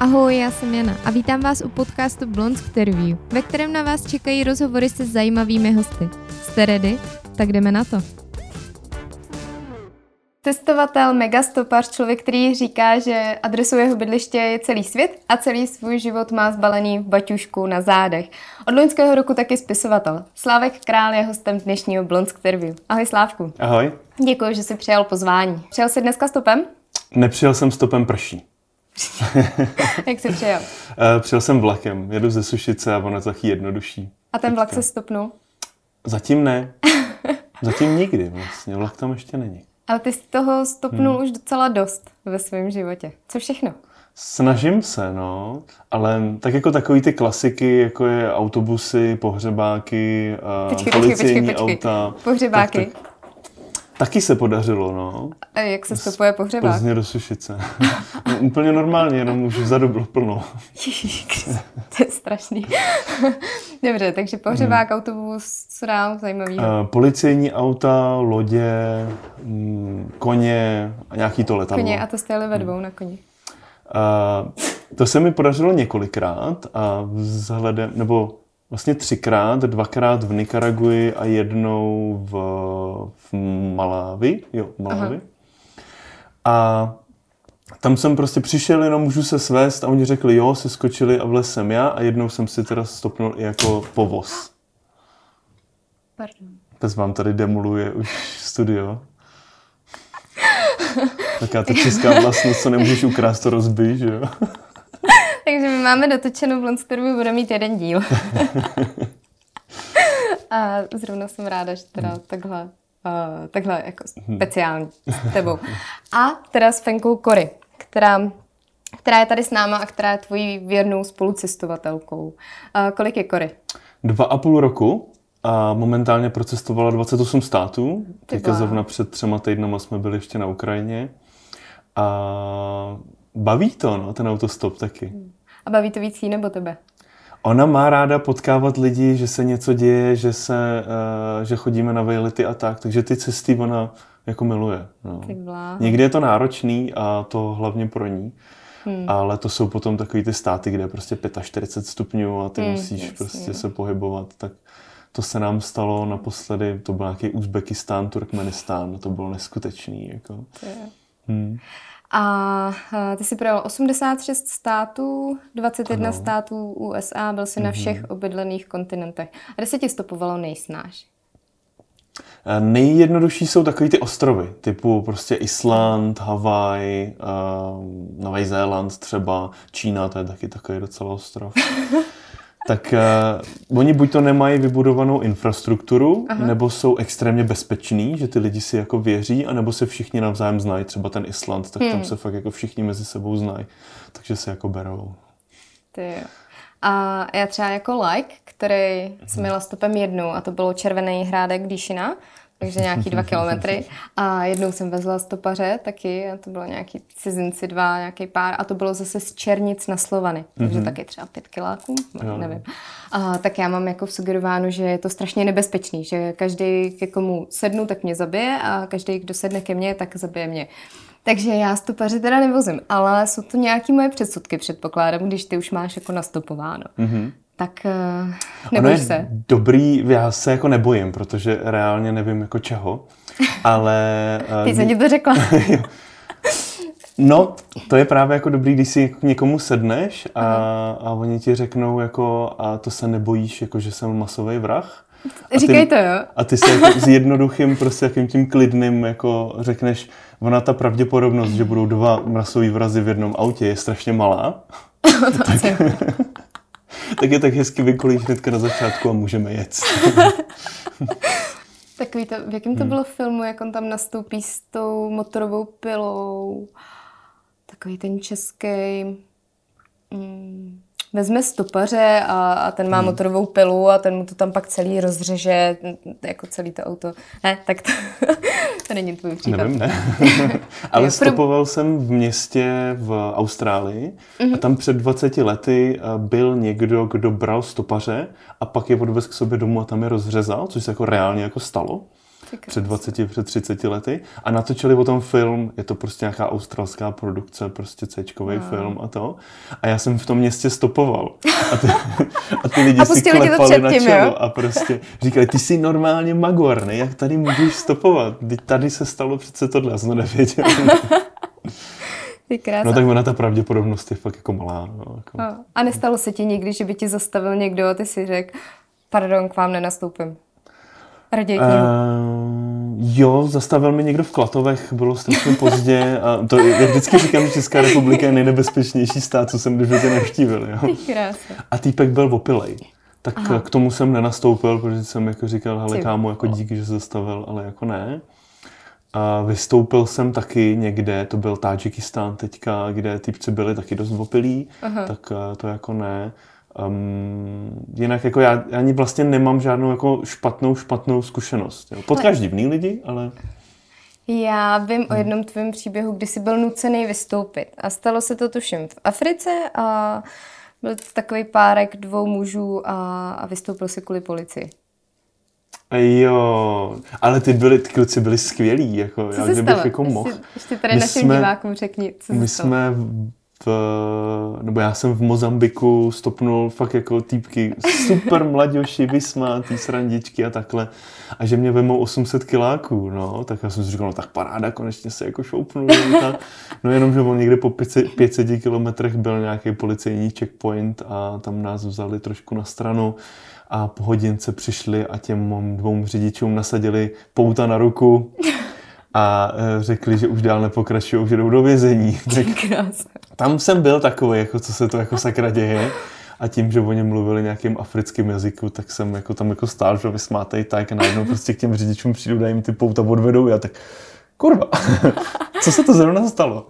Ahoj, já jsem Jana a vítám vás u podcastu Blonsk Interview, ve kterém na vás čekají rozhovory se zajímavými hosty. Jste ready? Tak jdeme na to. Testovatel, megastopař, člověk, který říká, že adresou jeho bydliště je celý svět a celý svůj život má zbalený v baťušku na zádech. Od loňského roku taky spisovatel. Slávek Král je hostem dnešního Blonsk Interview. Ahoj Slávku. Ahoj. Děkuji, že jsi přijal pozvání. Přijel jsi dneska stopem? Nepřijel jsem stopem prší. Jak jsi přijel? Uh, přijel jsem vlakem. Jedu ze Sušice a ono je taky jednodušší. A ten vlak se stopnul? Zatím ne. Zatím nikdy vlastně. Vlak tam ještě není. Ale ty z toho stopnul hmm. už docela dost ve svém životě. Co všechno? Snažím se, no, ale tak jako takový ty klasiky, jako je autobusy, pohřebáky, počkej, policejní počkej, počkej, počkej. auta. Pohřebáky? Tak, tak, Taky se podařilo, no. A jak se stopuje pohřebák? Plzně do Sušice. no, úplně normálně, jenom už vzadu bylo plno. to je strašný. Dobře, takže pohřebák, hmm. autobus, co dál zajímavý? Uh, policejní auta, lodě, mm, koně a nějaký to letadlo. Koně a to jste jeli ve dvou hmm. na koni? Uh, to se mi podařilo několikrát a vzhledem, nebo vlastně třikrát, dvakrát v Nikaraguji a jednou v, v Malávi. Jo, Malávi. A tam jsem prostě přišel, jenom můžu se svést a oni řekli jo, se skočili a vlez jsem já a jednou jsem si teda stopnul i jako povoz. Pardon. Pes vám tady demoluje už studio. Taká ta česká vlastnost, co nemůžeš ukrást, to rozbij, že jo? Takže my máme dotočenou v kterou bude mít jeden díl. a zrovna jsem ráda, že teda hmm. takhle, uh, takhle jako hmm. speciální s tebou. A teda s Fenkou Kory, která která je tady s náma a která je tvojí věrnou spolucestovatelkou. Uh, kolik je Kory? Dva a půl roku a momentálně procestovala 28 států. Teďka zrovna před třema týdnama jsme byli ještě na Ukrajině. A baví to, no, ten autostop taky. Hmm. A baví to víc jí nebo tebe? Ona má ráda potkávat lidi, že se něco děje, že, se, uh, že chodíme na vejlety a tak, takže ty cesty ona jako miluje. No. Někdy je to náročný a to hlavně pro ní. Hmm. Ale to jsou potom takový ty státy, kde je prostě 45 stupňů a ty hmm, musíš jasný. prostě se pohybovat. Tak to se nám stalo naposledy, to byl nějaký Uzbekistán, Turkmenistán, to bylo neskutečný. Jako. Hmm. A ty si projel 86 států, 21 ano. států USA, byl si mm-hmm. na mhm. všech obydlených kontinentech. A kde se ti stopovalo nejsnáš? Nejjednodušší jsou takový ty ostrovy, typu prostě Island, Havaj, uh, Nový Zéland třeba, Čína, to je taky takový docela ostrov. tak uh, oni buď to nemají vybudovanou infrastrukturu, Aha. nebo jsou extrémně bezpeční, že ty lidi si jako věří, anebo se všichni navzájem znají, třeba ten Island, tak hmm. tam se fakt jako všichni mezi sebou znají, takže se jako berou. Ty jo. A já třeba jako like, který jsem měla stopem jednou a to bylo Červený hrádek Díšina, takže nějaký dva kilometry. A jednou jsem vezla stopaře taky, a to bylo nějaký cizinci dva, nějaký pár, a to bylo zase z Černic na Slovany, takže mm-hmm. taky třeba pět kiláků, no, nevím. A, tak já mám jako sugerováno, že je to strašně nebezpečný, že každý, ke komu sednu, tak mě zabije a každý, kdo sedne ke mně, tak zabije mě. Takže já stopaře teda nevozím, ale jsou to nějaké moje předsudky, předpokládám, když ty už máš jako nastopováno. Mm-hmm tak uh, nebojíš se? Dobrý, já se jako nebojím, protože reálně nevím jako čeho, ale... Uh, Ty jsem ti to řekla. no, to je právě jako dobrý, když si k někomu sedneš a, a oni ti řeknou jako a to se nebojíš, jako že jsem masový vrah. A Říkej ty, to, jo. A ty si jako s jednoduchým, prostě jakým tím klidným jako řekneš, ona ta pravděpodobnost, že budou dva masový vrazy v jednom autě je strašně malá. to tak, tak je tak hezky vykolíš hnedka na začátku a můžeme jet. Takový to, v jakém to hmm. bylo filmu, jak on tam nastoupí s tou motorovou pilou. Takový ten český... Mm, vezme stopaře a, a ten má hmm. motorovou pilu a ten mu to tam pak celý rozřeže, jako celý to auto. Ne, tak to, to není tvůj případ. Nevím, ne. Ale stopoval jsem v městě v Austrálii mm-hmm. a mhm. tam před 20 lety eh, byl někdo, kdo bral stopaře a pak je odvez k sobě domů a tam je rozřezal, což se jako reálně jako stalo. Před 20, před 30 lety a natočili o tom film, je to prostě nějaká australská produkce, prostě c no. film a to. A já jsem v tom městě stopoval. A ty, a ty lidi a si klepali na čelo jo? a prostě říkali, ty jsi normálně magor, ne? Jak tady můžeš stopovat? Tady se stalo přece tohle, já jsem to nevěděl. Ty. No tak ona ta pravděpodobnost je fakt jako malá. No, jako. No. A nestalo se ti nikdy, že by ti zastavil někdo a ty si řekl, pardon, k vám nenastoupím? Raději uh, Jo, zastavil mi někdo v Klatovech, bylo strašně pozdě a to, jak vždycky říkám, že Česká republika je nejnebezpečnější stát, co jsem do životě navštívil. Jo. A týpek byl opilej. Tak Aha. k tomu jsem nenastoupil, protože jsem jako říkal, hele kámo, jako díky, že zastavil, ale jako ne. A vystoupil jsem taky někde, to byl Tadžikistán teďka, kde typci byli taky dost opilí, Aha. tak eh, to jako ne. Um, jinak jako já, já ani vlastně nemám žádnou jako špatnou, špatnou zkušenost. Jo. Potkáš divný lidi, ale... Já vím hmm. o jednom tvém příběhu, kdy jsi byl nucený vystoupit. A stalo se to tuším v Africe a byl to takový párek dvou mužů a, a vystoupil si kvůli policii. Jo, ale ty, byli, ty kluci byli skvělí, jako, co já stalo? jako mohl. Ještě, ještě tady my našim jsme, divákům řekni, co My stalo. jsme v, nebo já jsem v Mozambiku stopnul fakt jako týpky super mladější, vysmátý, srandičky a takhle. A že mě vemou 800 kiláků, no, tak já jsem si říkal, no tak paráda, konečně se jako šoupnu. No jenom, že on někde po 500, 500 kilometrech byl nějaký policejní checkpoint a tam nás vzali trošku na stranu a po hodince přišli a těm dvou řidičům nasadili pouta na ruku a e, řekli, že už dál nepokračují, že jdou do vězení. Tak tam jsem byl takový, jako co se to jako sakra děje. A tím, že oni mluvili nějakým africkým jazyku, tak jsem jako tam jako stál, že vysmátej tak a najednou prostě k těm řidičům přijdu, dají jim ty pouta, odvedou a tak kurva, co se to zrovna stalo?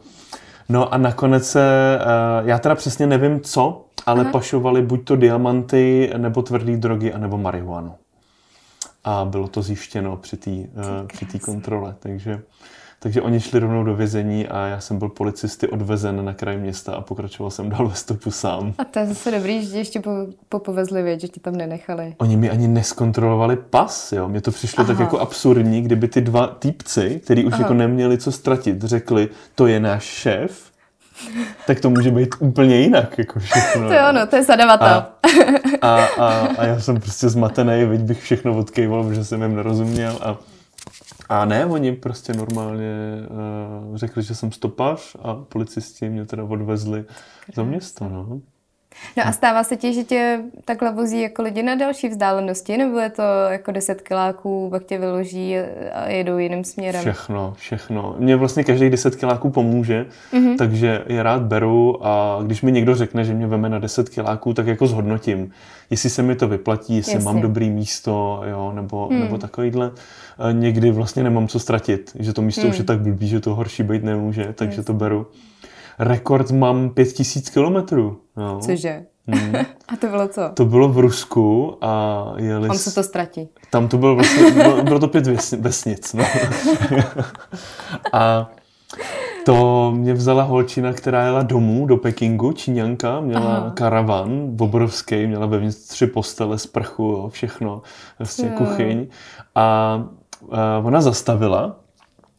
No a nakonec se, uh, já teda přesně nevím co, ale Aha. pašovali buď to diamanty, nebo tvrdé drogy, anebo marihuanu a bylo to zjištěno při té uh, kontrole. Takže, takže oni šli rovnou do vězení a já jsem byl policisty odvezen na kraj města a pokračoval jsem dál ve stopu sám. A to je zase dobrý, že ještě po, popovezli věc, že ti tam nenechali. Oni mi ani neskontrolovali pas, jo. Mně to přišlo Aha. tak jako absurdní, kdyby ty dva týpci, který už Aha. jako neměli co ztratit, řekli, to je náš šéf, tak to může být úplně jinak. Jako všechno. To je ono, to je zadavatel. A, a, a, a já jsem prostě zmatený, veď bych všechno odkejval, protože jsem jim nerozuměl. A, a ne, oni prostě normálně uh, řekli, že jsem stopař a policisti mě teda odvezli Krásně. za město. No. No a stává se ti, že tě takhle vozí jako lidi na další vzdálenosti, nebo je to jako deset kiláků, pak tě vyloží a jedou jiným směrem? Všechno, všechno. Mně vlastně každý deset kiláků pomůže, mm-hmm. takže je rád beru a když mi někdo řekne, že mě veme na deset kiláků, tak jako zhodnotím, jestli se mi to vyplatí, jestli Jasně. mám dobrý místo, jo, nebo, mm. nebo takovýhle. Někdy vlastně nemám co ztratit, že to místo mm. už je tak blbý, že to horší být nemůže, takže Jasně. to beru rekord mám 5000 kilometrů. No. Cože? Hmm. A to bylo co? To bylo v Rusku a jeli... Tam se to ztratí. Tam to bylo vlastně, bylo, bylo to pět vesnic. No. a to mě vzala holčina, která jela domů do Pekingu, Číňanka, měla Aha. karavan obrovský, měla vevnitř tři postele, sprchu, jo, všechno, vlastně kuchyň. A, a ona zastavila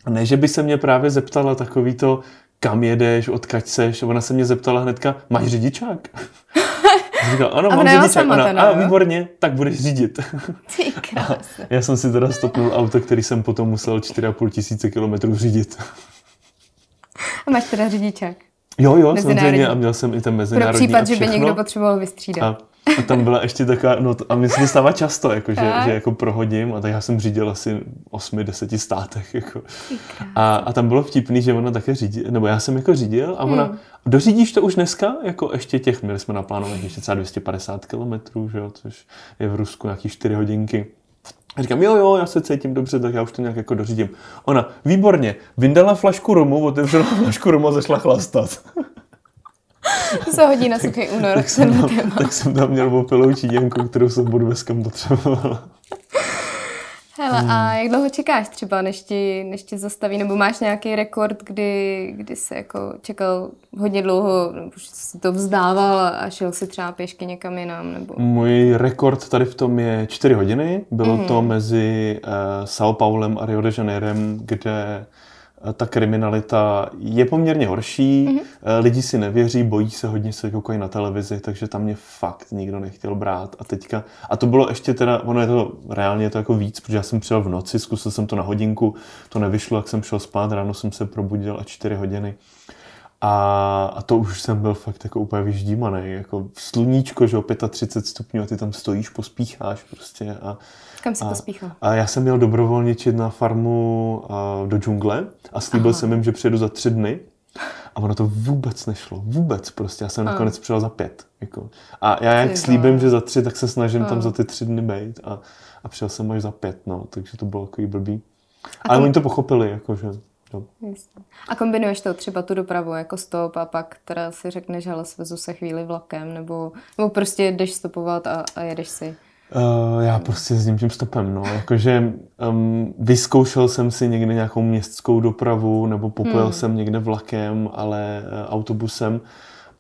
ne, že by se mě právě zeptala takový to, kam jedeš, odkaď seš. Ona se mě zeptala hnedka, máš řidičák? A říkal, ano, mám řidičák. Ona, a výborně, tak budeš řídit. Ty já jsem si teda stopnul auto, který jsem potom musel 4,5 tisíce kilometrů řídit. A máš teda řidičák? Jo, jo, samozřejmě a měl jsem i ten mezinárodní Pro případ, že by někdo potřeboval vystřídat. A a tam byla ještě taková, no a mi se to stává často, jako, že, že, jako prohodím a tak já jsem řídil asi 8-10 státech. Jako. A, a, tam bylo vtipný, že ona také řídí, nebo já jsem jako řídil a ona, hmm. dořídíš to už dneska? Jako ještě těch, měli jsme naplánovat ještě třeba 250 kilometrů, že jo, což je v Rusku nějaký 4 hodinky. A říkám, jo, jo, já se cítím dobře, tak já už to nějak jako dořídím. Ona, výborně, vyndala flašku rumu, otevřela flašku rumu a zašla chlastat. To se hodí na suchý únor. tak, jsem tam, tak jsem tam měl opilou číděnku, kterou jsem budu dneskam potřeboval. Hele, hmm. a jak dlouho čekáš třeba, než ti, než ti zastaví, nebo máš nějaký rekord, kdy, kdy jsi jako čekal hodně dlouho, nebo jsi to vzdával a šel si třeba pěšky někam jinam? Nebo... Můj rekord tady v tom je 4 hodiny. Bylo hmm. to mezi uh, São Paulem a Rio de Janeirem, kde ta kriminalita je poměrně horší, mm-hmm. lidi si nevěří, bojí se, hodně se koukají na televizi, takže tam mě fakt nikdo nechtěl brát. A teďka, a to bylo ještě teda, ono je to reálně je to jako víc, protože já jsem přijel v noci, zkusil jsem to na hodinku, to nevyšlo, jak jsem šel spát, ráno jsem se probudil a čtyři hodiny. A, a to už jsem byl fakt jako úplně vyždímaný, jako sluníčko, že o 35 stupňů a ty tam stojíš, pospícháš prostě a, kam se pospíchal? A já jsem měl dobrovolničit na farmu uh, do džungle a slíbil Aha. jsem jim, že přijedu za tři dny. A ono to vůbec nešlo. Vůbec prostě. Já jsem a. nakonec přijel za pět. Jako. A já jak slíbím, že za tři, tak se snažím a. tam za ty tři dny být. A, a přijel jsem až za pět, no. Takže to bylo takový blbý. A Ale oni to pochopili, jakože. No. A kombinuješ to třeba tu dopravu jako stop a pak teda si řekneš, ale svezu se chvíli vlakem, nebo, nebo prostě jdeš stopovat a, a jedeš si? Uh, já prostě s tím stopem, no. Jakože um, vyzkoušel jsem si někde nějakou městskou dopravu, nebo popojel hmm. jsem někde vlakem, ale uh, autobusem,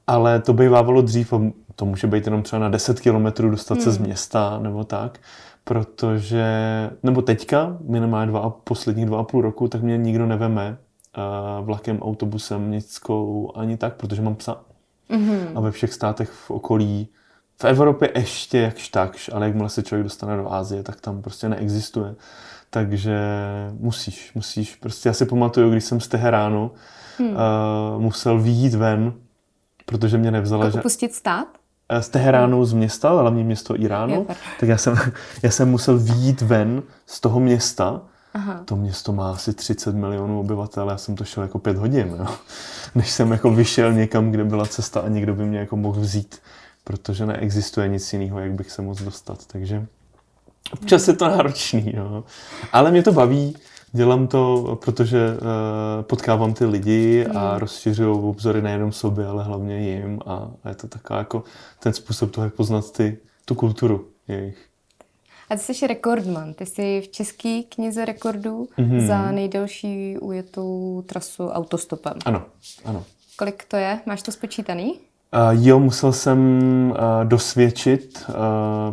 ale to bývávalo dřív, to může být jenom třeba na 10 kilometrů dostat hmm. se z hmm. města, nebo tak, protože, nebo teďka, minimálně dva, posledních dva a půl roku, tak mě nikdo neveme uh, vlakem, autobusem, městskou, ani tak, protože mám psa. Mm-hmm. A ve všech státech v okolí v Evropě ještě jakž takž, ale jakmile se člověk dostane do Ázie, tak tam prostě neexistuje. Takže musíš, musíš. Prostě já si pamatuju, když jsem z Teheránu hmm. uh, musel výjít ven, protože mě nevzala... Jako opustit stát? Eh, z Teheránu, z města, hlavní město Iránu, je, tak já jsem, já jsem musel výjít ven z toho města. Aha. To město má asi 30 milionů obyvatel, já jsem to šel jako pět hodin, jo. než jsem jako vyšel někam, kde byla cesta a někdo by mě jako mohl vzít protože neexistuje nic jiného, jak bych se mohl dostat. Takže občas je to náročný, no. ale mě to baví, dělám to, protože uh, potkávám ty lidi a mm. rozšiřuju obzory nejenom sobě, ale hlavně jim a, a je to taková jako ten způsob toho, jak poznat ty, tu kulturu jejich. A ty jsi rekordman. Ty jsi v české knize rekordů mm-hmm. za nejdelší ujetou trasu autostopem. Ano, ano. Kolik to je? Máš to spočítaný? Uh, jo, musel jsem uh, dosvědčit uh,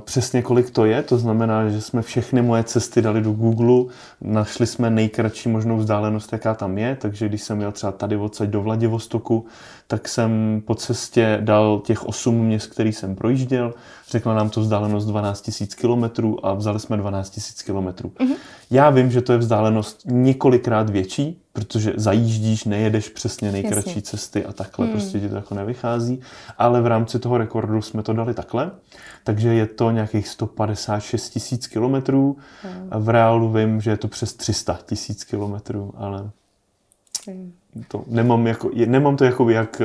přesně, kolik to je. To znamená, že jsme všechny moje cesty dali do Google, našli jsme nejkratší možnou vzdálenost, jaká tam je, takže když jsem jel třeba tady odsaď do Vladivostoku, tak jsem po cestě dal těch 8 měst, který jsem projížděl. Řekla nám to vzdálenost 12 000 km a vzali jsme 12 000 km. Mm-hmm. Já vím, že to je vzdálenost několikrát větší, protože zajíždíš, nejedeš přesně nejkratší Jasně. cesty a takhle, mm. prostě ti to jako nevychází. Ale v rámci toho rekordu jsme to dali takhle, takže je to nějakých 156 tisíc kilometrů. Mm. V reálu vím, že je to přes 300 tisíc kilometrů, ale to nemám, jako, nemám to jako jak,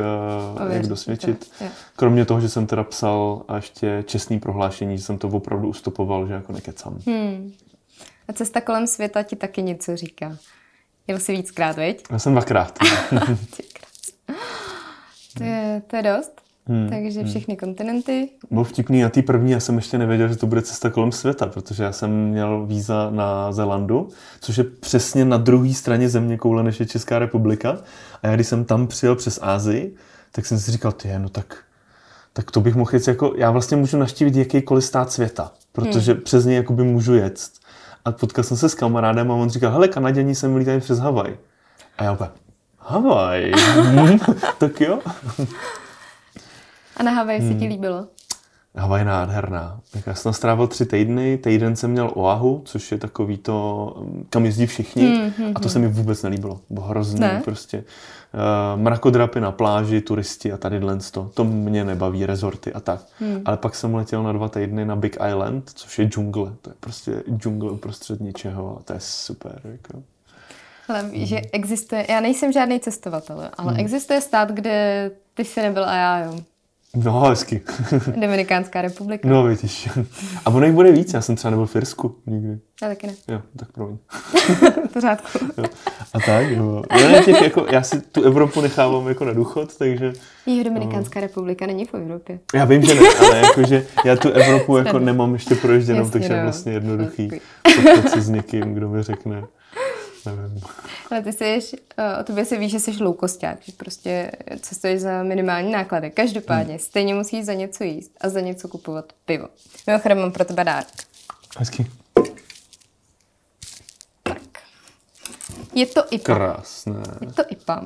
uh, jak dosvědčit. To, Kromě toho, že jsem teda psal a ještě čestný prohlášení, že jsem to opravdu ustopoval, že jako nekecám. Hmm. A cesta kolem světa ti taky něco říká. Jel jsi víckrát, veď? Já jsem dvakrát. to, je, to je dost. Hmm, Takže hmm. všechny hmm. kontinenty. Bylo vtipný, na té první já jsem ještě nevěděl, že to bude cesta kolem světa, protože já jsem měl víza na Zelandu, což je přesně na druhé straně země koule, než je Česká republika. A já když jsem tam přijel přes Ázii, tak jsem si říkal, ty, no tak, tak to bych mohl jet jako, já vlastně můžu naštívit jakýkoliv stát světa, protože hmm. přes něj jakoby můžu jet. A potkal jsem se s kamarádem a on říkal, hele, Kanaděni sem lítají přes Havaj. A já opět, Havaj? tak jo. A na Havaji hmm. se ti hmm. líbilo? Havaj je nádherná. Já jsem strávil tři týdny, týden jsem měl Oahu, což je takový to, kam jezdí všichni hmm, hmm, a to hmm. se mi vůbec nelíbilo. Bylo hrozný ne? prostě. Uh, mrakodrapy na pláži, turisti a tady to. To mě nebaví, rezorty a tak. Hmm. Ale pak jsem letěl na dva týdny na Big Island, což je džungle. To je prostě džungle uprostřed ničeho a to je super. Jako. Ale hmm. že existuje, já nejsem žádný cestovatel, ale hmm. existuje stát, kde ty jsi nebyl a já jo. No, hezky. Dominikánská republika. No, vidíš. A ono jich bude víc, já jsem třeba nebyl v Irsku nikdy. Já taky ne. Jo, tak promiň. pořádku. Jo. A tak, jo. Já, těch, jako, já si tu Evropu nechávám jako na důchod, takže... Jiho Dominikánská no. republika není v Evropě. Já vím, že ne, ale jakože já tu Evropu jako nemám ještě proježděnou, takže no. je vlastně jednoduchý potkat se s někým, kdo mi řekne, nevím. Ale ty jsi, o tobě si víš, že jsi loukosták, že prostě cestuješ za minimální náklady. Každopádně hmm. stejně musíš za něco jíst a za něco kupovat pivo. Mimochodem mám pro tebe dárek. Hezky. Tak. Je to IPA. Krásné. Je to IPA.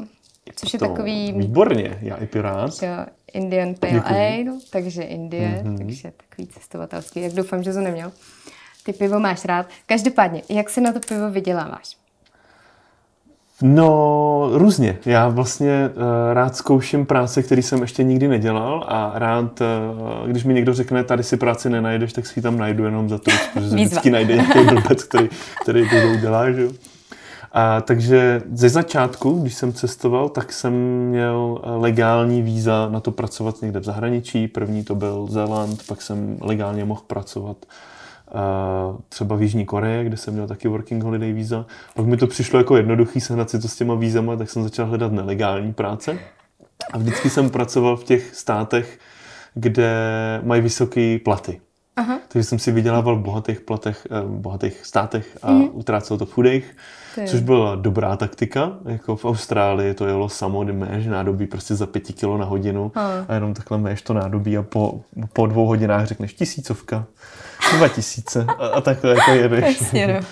Což je to takový... Výborně, já i pirát. Jo, Indian Pale Ale, takže Indie, mm-hmm. takže takový cestovatelský. Jak doufám, že to neměl. Ty pivo máš rád. Každopádně, jak se na to pivo vyděláváš? No, různě. Já vlastně uh, rád zkouším práce, které jsem ještě nikdy nedělal a rád, uh, když mi někdo řekne, tady si práci nenajdeš, tak si ji tam najdu jenom za to, protože se vždycky najde nějaký blbec, který, který to udělá, že A, takže ze začátku, když jsem cestoval, tak jsem měl eh, legální víza na to pracovat někde v zahraničí. První to byl Zéland, pak jsem legálně mohl pracovat třeba v Jižní Koreji, kde jsem měl taky working holiday víza. Pak mi to přišlo jako jednoduchý sehnat si to s těma vízama, tak jsem začal hledat nelegální práce. A vždycky jsem pracoval v těch státech, kde mají vysoké platy. Aha. Takže jsem si vydělával v bohatých platech, v eh, bohatých státech a mm. utrácel to v chudých, což byla dobrá taktika. Jako v Austrálii to jelo samo, kdy méš nádobí prostě za pěti kilo na hodinu Aha. a jenom takhle méš to nádobí a po, po dvou hodinách řekneš tisícovka. 2000 a, a takhle jako jedeš. Jasně, no.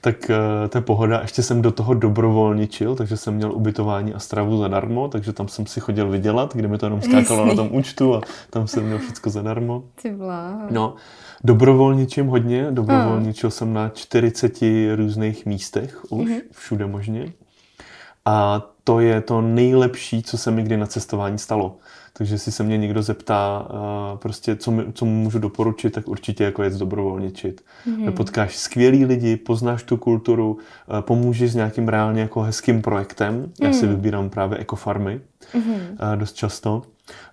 tak uh, to je pohoda. Ještě jsem do toho dobrovolničil, takže jsem měl ubytování a stravu zadarmo, takže tam jsem si chodil vydělat, kde mi to jenom skákalo Jasný. na tom účtu a tam jsem měl všechno zadarmo. Ty. No, dobrovolničím hodně. Dobrovolničil hmm. jsem na 40 různých místech už, mm-hmm. všude možně. A to je to nejlepší, co se mi kdy na cestování stalo. Takže si se mě někdo zeptá, uh, prostě, co, mi, co mu můžu doporučit, tak určitě jako jet dobrovolničit. Mm-hmm. Potkáš skvělý lidi, poznáš tu kulturu, uh, pomůžeš s nějakým reálně jako hezkým projektem. Mm-hmm. Já si mhm. vybírám právě ekofarmy mm-hmm. dost často.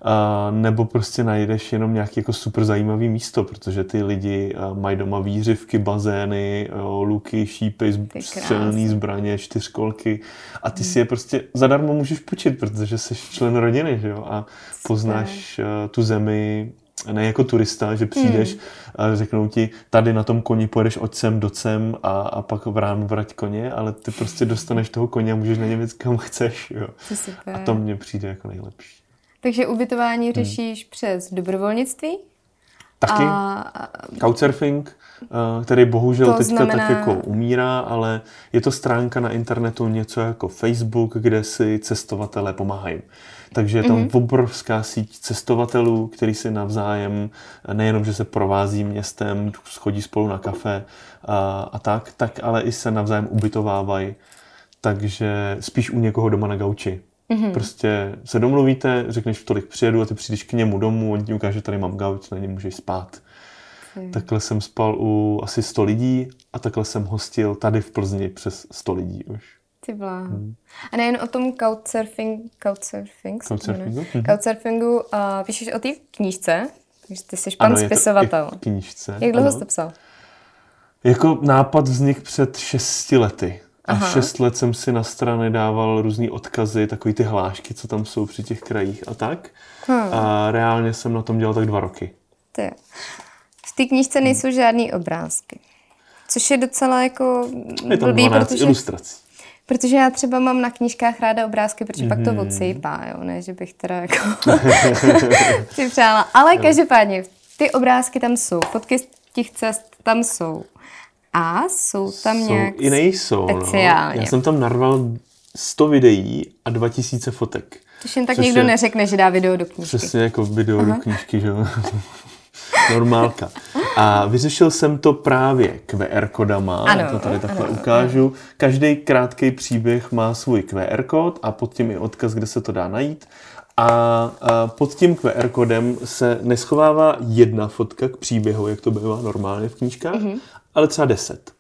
A nebo prostě najdeš jenom nějaký jako super zajímavý místo, protože ty lidi mají doma výřivky, bazény, jo, luky, šípy, střelné zbraně, čtyřkolky a ty si je prostě zadarmo můžeš počít, protože jsi člen rodiny, že jo, a poznáš uh, tu zemi ne jako turista, že přijdeš hmm. a řeknou ti, tady na tom koni pojedeš od sem do sem a, a pak v ránu vrať koně, ale ty prostě dostaneš toho koně a můžeš na něm jít kam chceš. Jo. A to mně přijde jako nejlepší. Takže ubytování hmm. řešíš hmm. přes dobrovolnictví? Taky. A... Couchsurfing, eh, který bohužel to teďka znamená... tak jako umírá, ale je to stránka na internetu něco jako Facebook, kde si cestovatelé pomáhají. Takže je tam mm-hmm. obrovská síť cestovatelů, který si navzájem nejenom, že se provází městem, schodí spolu na kafe a, a tak, tak ale i se navzájem ubytovávají. Takže spíš u někoho doma na gauči. Mm-hmm. Prostě se domluvíte, řekneš, v tolik přijedu a ty přijdeš k němu domů, on ti ukáže, tady mám gauč, na něm můžeš spát. Mm. Takhle jsem spal u asi 100 lidí a takhle jsem hostil tady v Plzni přes 100 lidí už. Ty bláho. Hmm. A nejen o tom couchsurfing, couchsurfing, couchsurfingu, mm-hmm. couchsurfingu uh, píšeš o té knížce, takže ty jsi pan ano, spisovatel. Je knížce. Jak dlouho jsi to psal? Jako nápad vznik před šesti lety. Aha. A šest let jsem si na strany dával různé odkazy, takový ty hlášky, co tam jsou při těch krajích a tak. Hmm. A reálně jsem na tom dělal tak dva roky. Ty. V té knížce nejsou žádný obrázky. Což je docela jako Je tam blbý, protože, ilustrací. Protože já třeba mám na knížkách ráda obrázky, protože mm-hmm. pak to mhm. odsejpá, jo, ne, že bych teda jako si přála. Ale každopádně, ty obrázky tam jsou, fotky z těch cest tam jsou. A jsou tam jsou, nějak I nejsou, speciálně. No. Já jsem tam narval 100 videí a 2000 fotek. Což jen tak někdo je, neřekne, že dá video do knížky. Přesně jako video Aha. do knížky, že jo. Normálka. A vyřešil jsem to právě QR kodama, ano, já to tady takhle ano, ukážu. Každý krátký příběh má svůj QR kód a pod tím je odkaz, kde se to dá najít. A, a pod tím QR kodem se neschovává jedna fotka k příběhu, jak to bývá normálně v knížkách, mm-hmm ale třeba deset.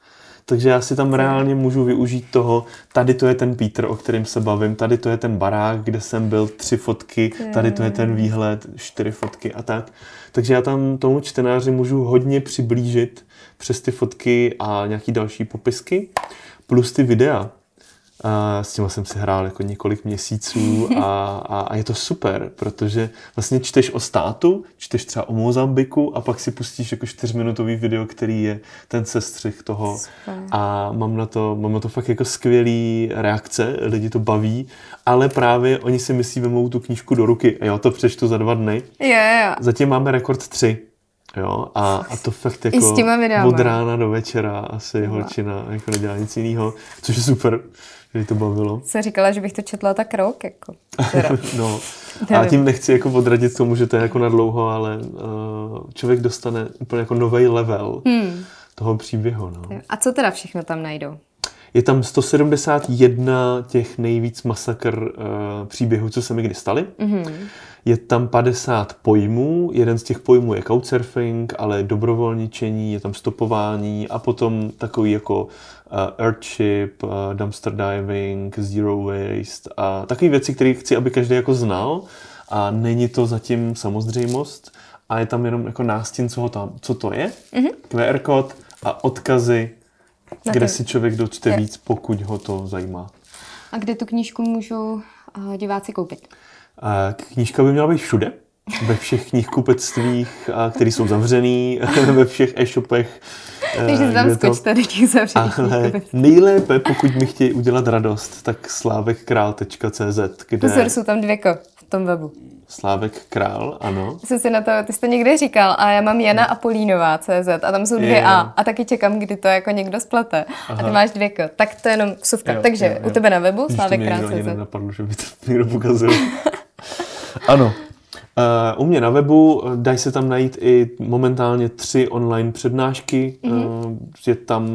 Takže já si tam reálně můžu využít toho, tady to je ten Peter, o kterém se bavím, tady to je ten barák, kde jsem byl, tři fotky, tady to je ten výhled, čtyři fotky a tak. Takže já tam tomu čtenáři můžu hodně přiblížit přes ty fotky a nějaký další popisky, plus ty videa. A s tím jsem si hrál jako několik měsíců a, a, a je to super, protože vlastně čteš o státu, čteš třeba o Mozambiku a pak si pustíš jako čtyřminutový video, který je ten sestřih toho super. a mám na, to, mám na to fakt jako skvělý reakce, lidi to baví, ale právě oni si myslí, vemou tu knížku do ruky a já to přečtu za dva dny. Yeah, yeah. Zatím máme rekord tři. Jo, a, a to fakt jako od rána do večera asi no. holčina jako nedělá nic jiného, což je super že to bavilo. Jsem říkala, že bych to četla tak rok, jako. no, a tím nechci jako odradit tomu, že to je jako na dlouho, ale uh, člověk dostane úplně jako nový level hmm. toho příběhu. No. A co teda všechno tam najdou? Je tam 171 těch nejvíc masakr uh, příběhů, co se mi kdy staly. Mm-hmm. Je tam 50 pojmů, jeden z těch pojmů je couchsurfing, ale dobrovolničení, je tam stopování a potom takový jako uh, earthship, uh, dumpster diving, zero waste a takové věci, které chci, aby každý jako znal a není to zatím samozřejmost a je tam jenom jako nástin, co, tam, co to je, mm-hmm. QR kód a odkazy, Na kde si člověk dočte je. víc, pokud ho to zajímá. A kde tu knížku můžou uh, diváci koupit? Knížka by měla být všude, ve všech knihkupectvích, které jsou zavřený, ve všech e-shopech. Takže tam skočte do těch zavřených Ale nejlépe, pokud mi chtějí udělat radost, tak slávekkrál.cz, kde... Pozor, jsou tam dvě ko v tom webu. Slávek Král, ano. Jsem si na to, ty jsi to někde říkal a já mám Jana Apolínová CZ a tam jsou dvě je, A a taky čekám, kdy to jako někdo splete. Aha. A ty máš dvě K. Tak to je jenom vsuvka. Jo, Takže jo, jo. u tebe na webu Slávek Král CZ. Mě napadlo, že by to někdo pokazil. ano. Uh, u mě na webu eh, dají se tam najít i momentálně tři online přednášky. Mm-hmm. Uh, je tam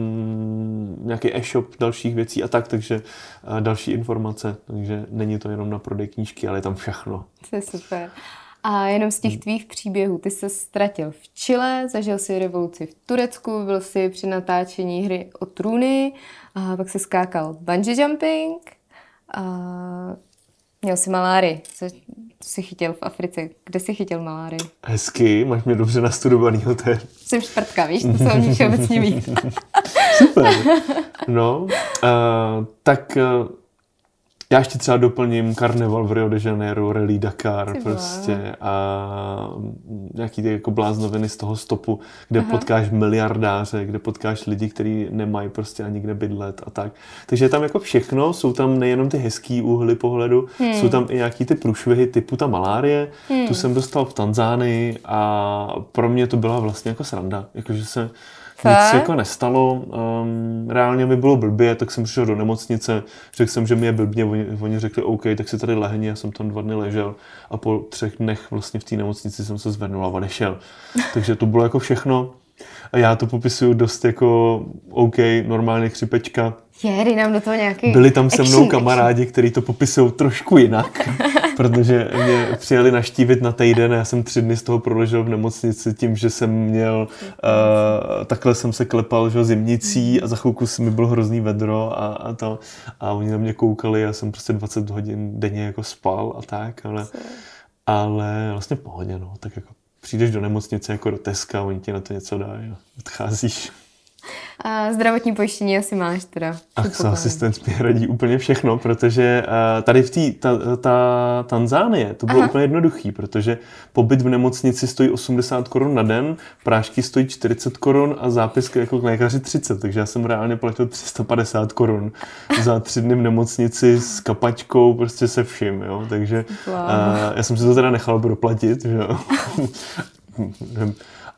nějaký e-shop dalších věcí a tak, takže uh, další informace. Takže není to jenom na prodej knížky, ale je tam všechno. To je super. A jenom z těch tvých příběhů, ty se ztratil v Chile, zažil si revoluci v Turecku, byl si při natáčení hry o trůny, a pak si skákal bungee jumping, a měl si maláry, co jsi chytil v Africe. Kde jsi chytil maláry? Hezky, máš mě dobře nastudovaný je. Jsem šprtka, víš, to se o ní všeobecně ví. Super. No, uh, tak uh, já ještě třeba doplním karneval v Rio de Janeiro, Rally Dakar Ty prostě a nějaký ty jako bláznoviny z toho stopu, kde Aha. potkáš miliardáře, kde potkáš lidi, kteří nemají prostě ani kde bydlet a tak. Takže je tam jako všechno, jsou tam nejenom ty hezký úhly pohledu, hmm. jsou tam i nějaký ty průšvihy typu ta malárie, hmm. tu jsem dostal v Tanzánii a pro mě to byla vlastně jako sranda, jakože se nic se jako nestalo. Um, reálně mi bylo blbě, tak jsem přišel do nemocnice, řekl jsem, že mi je blbně, oni, oni řekli OK, tak si tady lehni, já jsem tam dva dny ležel a po třech dnech vlastně v té nemocnici jsem se zvednul a odešel. Takže to bylo jako všechno. A já to popisuju dost jako OK, normálně chřipečka. Je, nám do toho nějaký Byli tam se mnou kamarádi, kteří to popisují trošku jinak, protože mě přijeli naštívit na týden a já jsem tři dny z toho proležel v nemocnici tím, že jsem měl, uh, takhle jsem se klepal že, zimnicí a za chvilku mi bylo hrozný vedro a, a to. A oni na mě koukali, já jsem prostě 20 hodin denně jako spal a tak, ale, ale vlastně pohodě, no, tak jako přijdeš do nemocnice jako do Teska, oni ti na to něco dají a odcházíš. A zdravotní pojištění asi máš teda. Ach, asistent mi radí úplně všechno, protože tady v té ta, ta Tanzánie to bylo Aha. úplně jednoduchý, protože pobyt v nemocnici stojí 80 korun na den, prášky stojí 40 korun a zápis jako k lékaři 30, takže já jsem reálně platil 350 korun za tři dny v nemocnici s kapačkou, prostě se vším, jo, takže wow. já jsem si to teda nechal proplatit, že jo.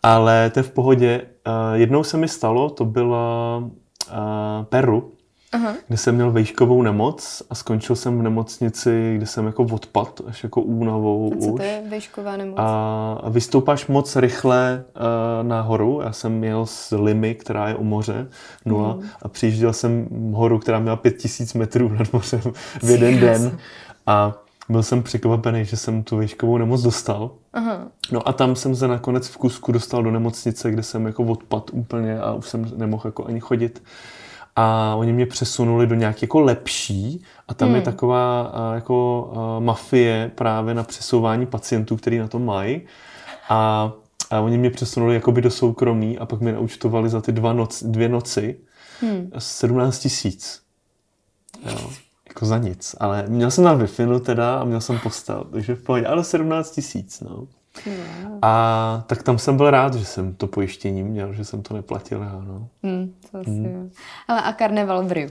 Ale to je v pohodě. Uh, jednou se mi stalo, to byla uh, Peru, Aha. kde jsem měl vejškovou nemoc a skončil jsem v nemocnici, kde jsem jako odpad, až jako únavou a co už. to je vejšková nemoc? A vystoupáš moc rychle uh, nahoru. Já jsem měl z Limy, která je u moře, nula, mm. a přijížděl jsem horu, která měla pět tisíc metrů nad mořem v jeden den. A byl jsem překvapený, že jsem tu výškovou nemoc dostal. Aha. No a tam jsem se nakonec v Kusku dostal do nemocnice, kde jsem jako odpad úplně a už jsem nemohl jako ani chodit. a oni mě přesunuli do nějaké jako lepší a tam hmm. je taková jako mafie právě na přesouvání pacientů, který na to mají a, a oni mě přesunuli jakoby do soukromí a pak mi naučtovali za ty dva noc, dvě noci hmm. 17 tisíc. Jako za nic. Ale měl jsem na wi teda a měl jsem postel, takže v pohodě. Ale 17 tisíc, no. A tak tam jsem byl rád, že jsem to pojištění měl, že jsem to neplatil já, no. Hmm, to asi hmm. Ale a karneval v Riu?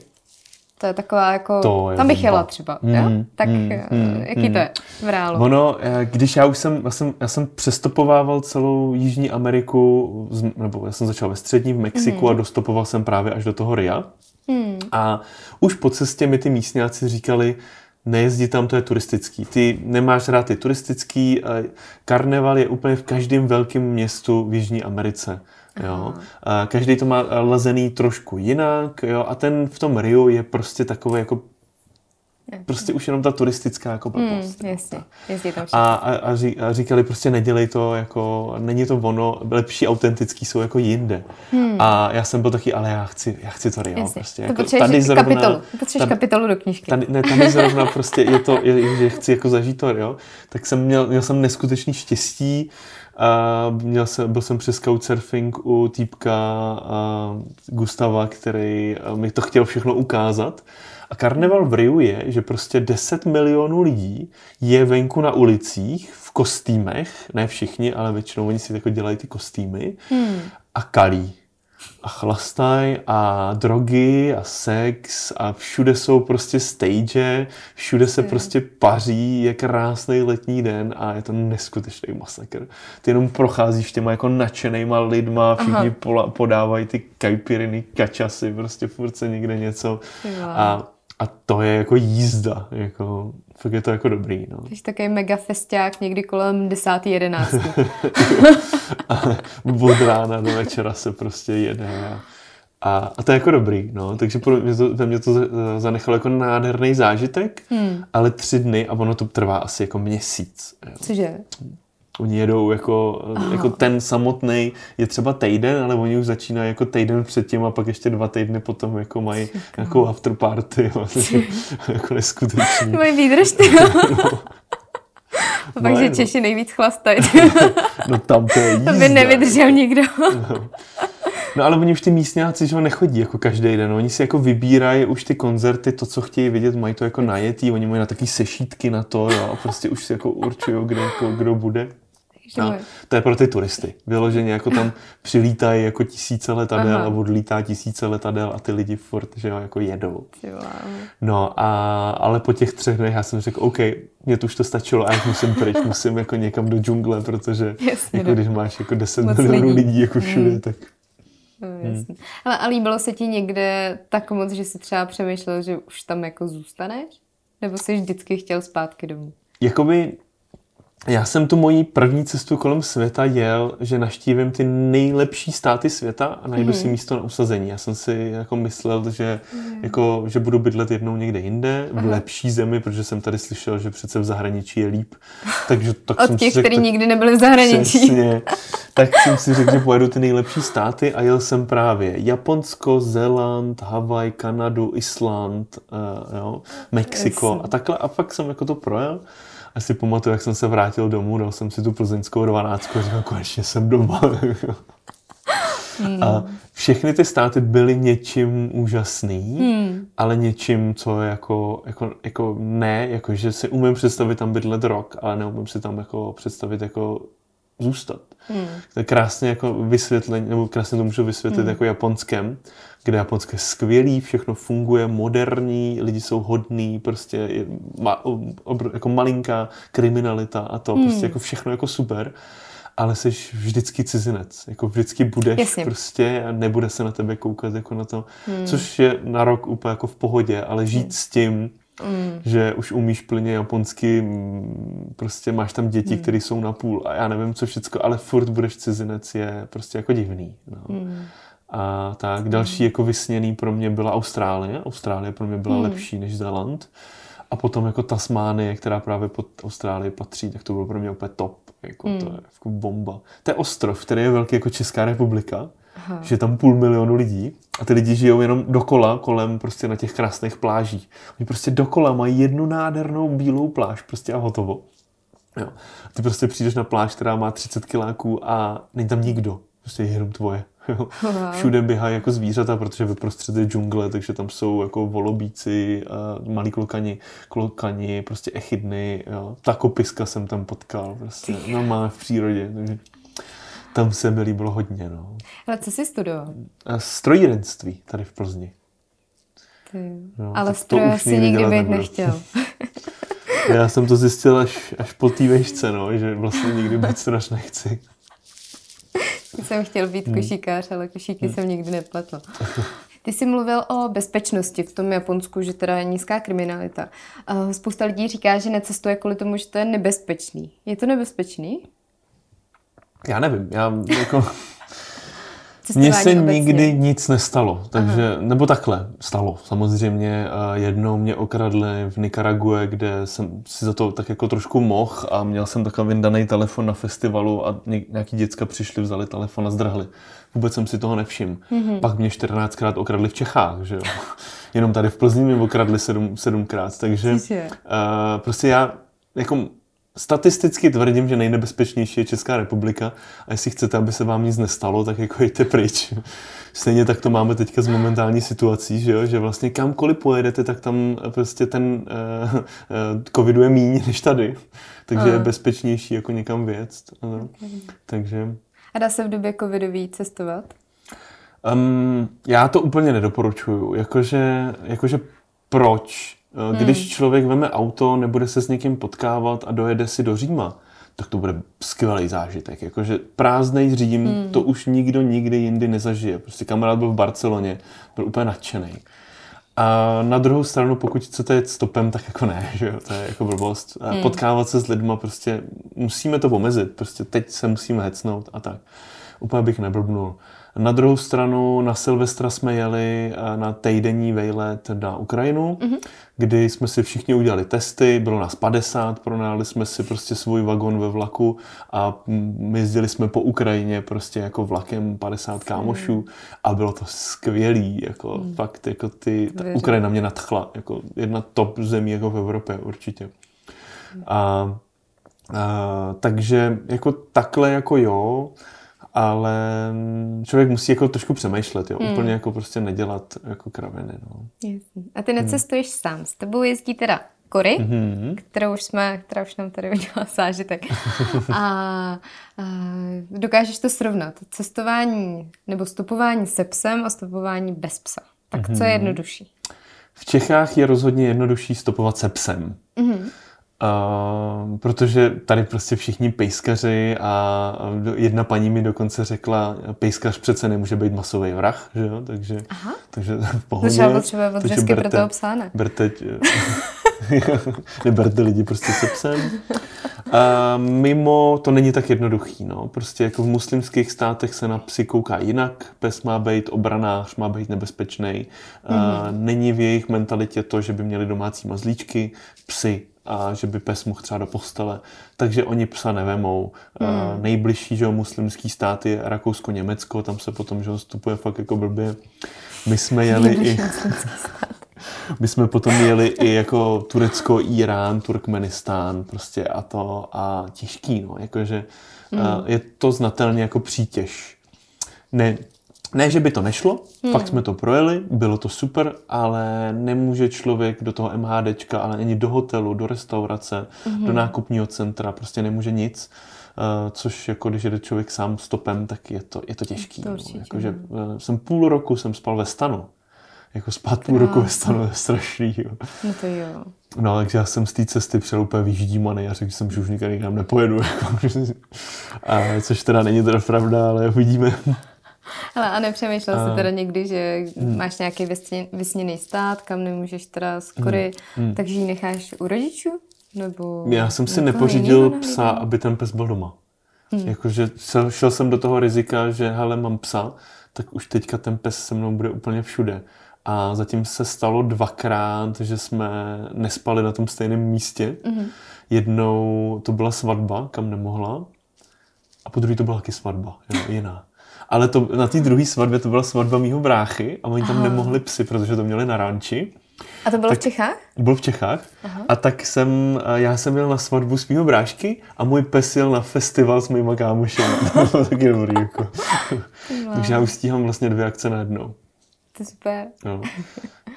To je taková jako... To je tam bych jela třeba, mm, jo? Tak mm, mm, jaký mm. to je v reálu? Ono, eh, když já už jsem, já jsem, já jsem přestopovával celou Jižní Ameriku, nebo já jsem začal ve střední v Mexiku mm. a dostopoval jsem právě až do toho Ria. Mm. A už po cestě mi ty místňáci říkali, nejezdí tam, to je turistický. Ty nemáš rád ty turistický. Karneval je úplně v každém velkém městu v Jižní Americe. Jo. Každý to má lezený trošku jinak jo. a ten v tom Riu je prostě takový jako Prostě už jenom ta turistická jako hmm, blbost. Mm, jasně, jezdí tam a, a, a, ří, a říkali prostě nedělej to jako, není to ono, lepší autentický jsou jako jinde. Hmm. A já jsem byl taky, ale já chci, já chci to Rio. Prostě, to jako, tady zrovna, kapitolu, potřebuješ tady, kapitolu do knížky. Tady, ne, tady zrovna prostě je to, je, že chci jako zažít to Rio, tak jsem měl, měl jsem neskutečný štěstí, a měl jsem, byl jsem přes Couchsurfing u týpka Gustava, který mi to chtěl všechno ukázat. A karneval v Riu je, že prostě 10 milionů lidí je venku na ulicích v kostýmech, ne všichni, ale většinou oni si jako dělají ty kostýmy hmm. a kalí a chlastaj a drogy a sex a všude jsou prostě stage, všude se prostě paří, je krásný letní den a je to neskutečný masakr. Ty jenom procházíš těma jako nadšenýma lidma, všichni pola, podávají ty kajpiriny, kačasy, prostě furt se někde něco a a to je jako jízda, jako, fakt je to jako dobrý. No. Jsi takový mega festiák někdy kolem 10.11. Od rána do večera se prostě jede. A, a to je jako dobrý, no. Takže pro mě to, mě to zanechalo jako nádherný zážitek, hmm. ale tři dny a ono to trvá asi jako měsíc. Jo. Cože? Oni jedou jako, jako ten samotný je třeba týden, ale oni už začínají jako týden předtím a pak ještě dva týdny potom jako mají nějakou afterparty. jako neskutečný. Mají výdrž, ty. no. Takže no. Češi nejvíc chlastají. no tam to je jízda. To by nevydržel nikdo. no. No ale oni už ty místňáci, že nechodí jako každý den. Oni si jako vybírají už ty koncerty, to, co chtějí vidět, mají to jako najetý, oni mají na taky sešítky na to jo, a prostě už si jako určují, kde, jako, kdo bude. No, to je pro ty turisty. Vyloženě jako tam přilítají jako tisíce letadel Aha. a odlítá tisíce letadel a ty lidi furt, že jo, jako jedou. No a, ale po těch třech dnech já jsem řekl, OK, mě to už to stačilo a já musím pryč, musím jako někam do džungle, protože Jasně, jako, když máš jako 10 milionů lidí. lidí jako všude, hmm. tak Hmm. Ale a líbilo se ti někde tak moc, že jsi třeba přemýšlel, že už tam jako zůstaneš? Nebo jsi vždycky chtěl zpátky domů? Jakoby já jsem tu moji první cestu kolem světa jel, že naštívím ty nejlepší státy světa a najdu mm. si místo na usazení. Já jsem si jako myslel, že, mm. jako, že budu bydlet jednou někde jinde, v Aha. lepší zemi, protože jsem tady slyšel, že přece v zahraničí je líp. Takže, tak Od jsem těch, kteří nikdy nebyli v zahraničí. Přesně, tak jsem si řekl, že pojedu ty nejlepší státy a jel jsem právě Japonsko, Zéland, Havaj, Kanadu, Island, uh, jo, Mexiko a takhle. A pak jsem jako to projel a si pamatuju, jak jsem se vrátil domů, dal jsem si tu plzeňskou dvanáctku a říkal, konečně jsem doma. Hmm. A všechny ty státy byly něčím úžasný, hmm. ale něčím, co jako, jako, jako ne, jako že si umím představit tam bydlet rok, ale neumím si tam jako představit jako zůstat. Hmm. To je krásně jako vysvětlení, nebo krásně to můžu vysvětlit hmm. jako japonskem, kde Japonsko je skvělý, všechno funguje, moderní, lidi jsou hodní, prostě je ma, obr, jako malinká kriminalita a to, hmm. prostě jako všechno jako super ale jsi vždycky cizinec. Jako vždycky budeš Jasně. prostě a nebude se na tebe koukat jako na to, hmm. což je na rok úplně jako v pohodě, ale žít hmm. s tím, Mm. že už umíš plně japonsky, prostě máš tam děti, mm. které jsou na půl a já nevím co všecko, ale furt budeš cizinec je prostě jako divný. No. Mm. A tak další jako vysněný pro mě byla Austrálie. Austrálie pro mě byla mm. lepší než Zéland. A potom jako Tasmánie, která právě pod Austrálii patří, tak to bylo pro mě úplně top. Jako mm. To je jako bomba. To je ostrov, který je velký jako Česká republika. Aha. že je tam půl milionu lidí a ty lidi žijou jenom dokola, kolem prostě na těch krásných plážích. Oni prostě dokola mají jednu nádhernou bílou pláž prostě a hotovo. Jo. Ty prostě přijdeš na pláž, která má 30 kiláků a není tam nikdo. Prostě je jenom tvoje. Všude běhají jako zvířata, protože vyprostřed je džungle, takže tam jsou jako volobíci, malí klokani, klokani, prostě echidny, jo. Takopiska jsem tam potkal, prostě normálně v přírodě. Takže tam se mi líbilo hodně. No. Ale co jsi studoval? Strojírenství tady v Plzni. Ty. No, Ale stroje si nikdy být nechtěl. Já jsem to zjistil až, až po té vejšce, no, že vlastně nikdy být strojař nechci. Jsem chtěl být hmm. košíkář, ale košíky hmm. jsem nikdy nepletl. Ty jsi mluvil o bezpečnosti v tom Japonsku, že teda je nízká kriminalita. Spousta lidí říká, že necestuje kvůli tomu, že to je nebezpečný. Je to nebezpečný? Já nevím, já jako... Mně se obecně. nikdy nic nestalo, takže, Aha. nebo takhle, stalo samozřejmě. Jednou mě okradli v Nikarague, kde jsem si za to tak jako trošku mohl a měl jsem takový vyndaný telefon na festivalu a nějaký děcka přišli, vzali telefon a zdrhli. Vůbec jsem si toho nevšiml. Mm-hmm. Pak mě 14krát okradli v Čechách, že jo. Jenom tady v Plzni mě okradli sedm, sedmkrát, takže uh, prostě já jako Statisticky tvrdím, že nejnebezpečnější je Česká republika a jestli chcete, aby se vám nic nestalo, tak jako jděte pryč. Stejně tak to máme teďka z momentální situací, že, jo? že vlastně kamkoliv pojedete, tak tam prostě ten uh, uh, covidu je míň než tady. Takže je bezpečnější jako někam věc. Uh, takže... A dá se v době covidový cestovat? Um, já to úplně nedoporučuju. Jakože, jakože proč? Eh, když hmm. člověk veme auto, nebude se s někým potkávat a dojede si do Říma, tak to bude skvělý zážitek. Jakože prázdnej Řím, hmm. to už nikdo nikdy jindy nezažije. Prostě kamarád byl v Barceloně, byl úplně nadšený. A na druhou stranu, pokud chcete jet stopem, tak jako ne, že jo, to je jako blbost. A hmm. Potkávat se s lidma, prostě musíme to omezit, prostě teď se musíme hecnout a tak. Úplně bych neblbnul. Na druhou stranu na Silvestra jsme jeli eh, na týdenní vejlet na Ukrajinu, mm-hmm. kdy jsme si všichni udělali testy, bylo nás 50, pronajali jsme si prostě svůj vagon ve vlaku a jezdili jsme po Ukrajině prostě jako vlakem 50 kámošů a bylo to skvělý, jako mm. fakt jako ty, ta Ukrajina mě nadchla, jako jedna top zemí jako v Evropě určitě. Mm. A, a, takže jako takhle jako jo, ale člověk musí jako trošku přemýšlet, jo. Hmm. Úplně jako prostě nedělat jako kraviny, no. A ty necestuješ hmm. sám, s tebou jezdí teda Kory, mm-hmm. kterou už jsme, která už nám tady udělala zážitek. a, a dokážeš to srovnat. Cestování nebo stopování se psem a stopování bez psa. Tak mm-hmm. co je mhm. jednodušší? V Čechách je rozhodně jednodušší stopovat se psem. Mm-hmm. Uh, protože tady prostě všichni pejskaři a jedna paní mi dokonce řekla, pejskař přece nemůže být masový vrah, že jo, takže, Aha. takže v pohodě. Třeba potřebuje odřezky pro toho psa, ne? Berte, neberte lidi prostě se psem. A mimo to není tak jednoduchý, no. Prostě jako v muslimských státech se na psy kouká jinak. Pes má být obranář, má být nebezpečný. Mm-hmm. Není v jejich mentalitě to, že by měli domácí mazlíčky, psy a že by pes mohl třeba do postele. Takže oni psa nevemou. Hmm. Nejbližší že muslimský stát je Rakousko-Německo, tam se potom že vstupuje fakt jako blbě. My jsme jeli i... My jsme potom jeli i jako Turecko, Irán, Turkmenistán prostě a to a těžký, no, jakože mm. je to znatelně jako přítěž. Ne, ne, že by to nešlo, hmm. fakt jsme to projeli, bylo to super, ale nemůže člověk do toho MHDčka, ale ani do hotelu, do restaurace, hmm. do nákupního centra, prostě nemůže nic. Uh, což jako když jde člověk sám stopem, tak je to, je to těžký. To no. Jakože, uh, jsem půl roku jsem spal ve stanu. Jako spát půl roku ve stanu je strašný. Jo. No to jo. No, takže já jsem z té cesty přijel úplně vyždímaný a řekl jsem, že už nikdy nikam nepojedu. Jako, a, což teda není teda pravda, ale uvidíme. Ale a nepřemýšlel a... jsi teda někdy, že hmm. máš nějaký vysněný stát, kam nemůžeš teda skory, hmm. hmm. takže ji necháš u rodičů? Nebo Já jsem si nepořídil psa, aby ten pes byl doma. Hmm. Jakože šel jsem do toho rizika, že hele, mám psa, tak už teďka ten pes se mnou bude úplně všude. A zatím se stalo dvakrát, že jsme nespali na tom stejném místě. Mm-hmm. Jednou to byla svatba, kam nemohla. A po druhé to byla taky svatba, jo, jiná. Ale to, na té druhé svatbě to byla svatba mýho bráchy a oni tam Aha. nemohli psy, protože to měli na ranči. A to bylo tak, v Čechách? Byl v Čechách. Aha. A tak jsem, já jsem jel na svatbu s mýho brášky a můj pes jel na festival s mýma kámošem. to bylo taky dobrý. Jako. Takže já už stíhám vlastně dvě akce najednou. To je super. No.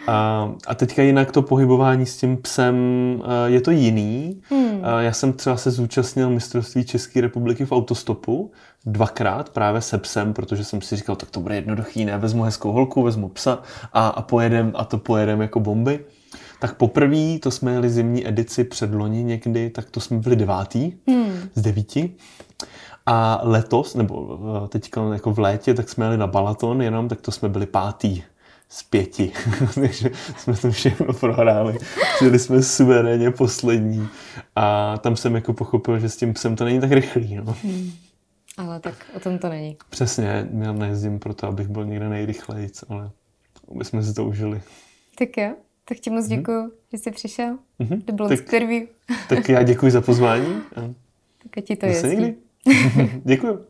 A, a teďka jinak to pohybování s tím psem eh, je to jiný. Hmm. Já jsem třeba se zúčastnil mistrovství České republiky v autostopu dvakrát právě se psem, protože jsem si říkal, tak to bude jednoduchý, ne, vezmu hezkou holku, vezmu psa a, a pojedem a to pojedem jako bomby. Tak poprvé, to jsme jeli zimní edici před loni někdy, tak to jsme byli devátý hmm. z devíti. A letos, nebo eh, teďka jako v létě, tak jsme jeli na Balaton jenom, tak to jsme byli pátý z pěti. Takže jsme to všechno prohráli. Přijeli jsme suverénně poslední. A tam jsem jako pochopil, že s tím psem to není tak rychlý. No. Hmm. Ale tak o tom to není. Přesně, já nejezdím proto, abych byl někde nejrychlejc, ale my jsme si to užili. Tak jo, tak ti moc mhm. děkuji, mm-hmm. že jsi přišel mm-hmm. do Blonsk interview. tak já děkuji za pozvání. tak a ti to je. někdy. děkuji.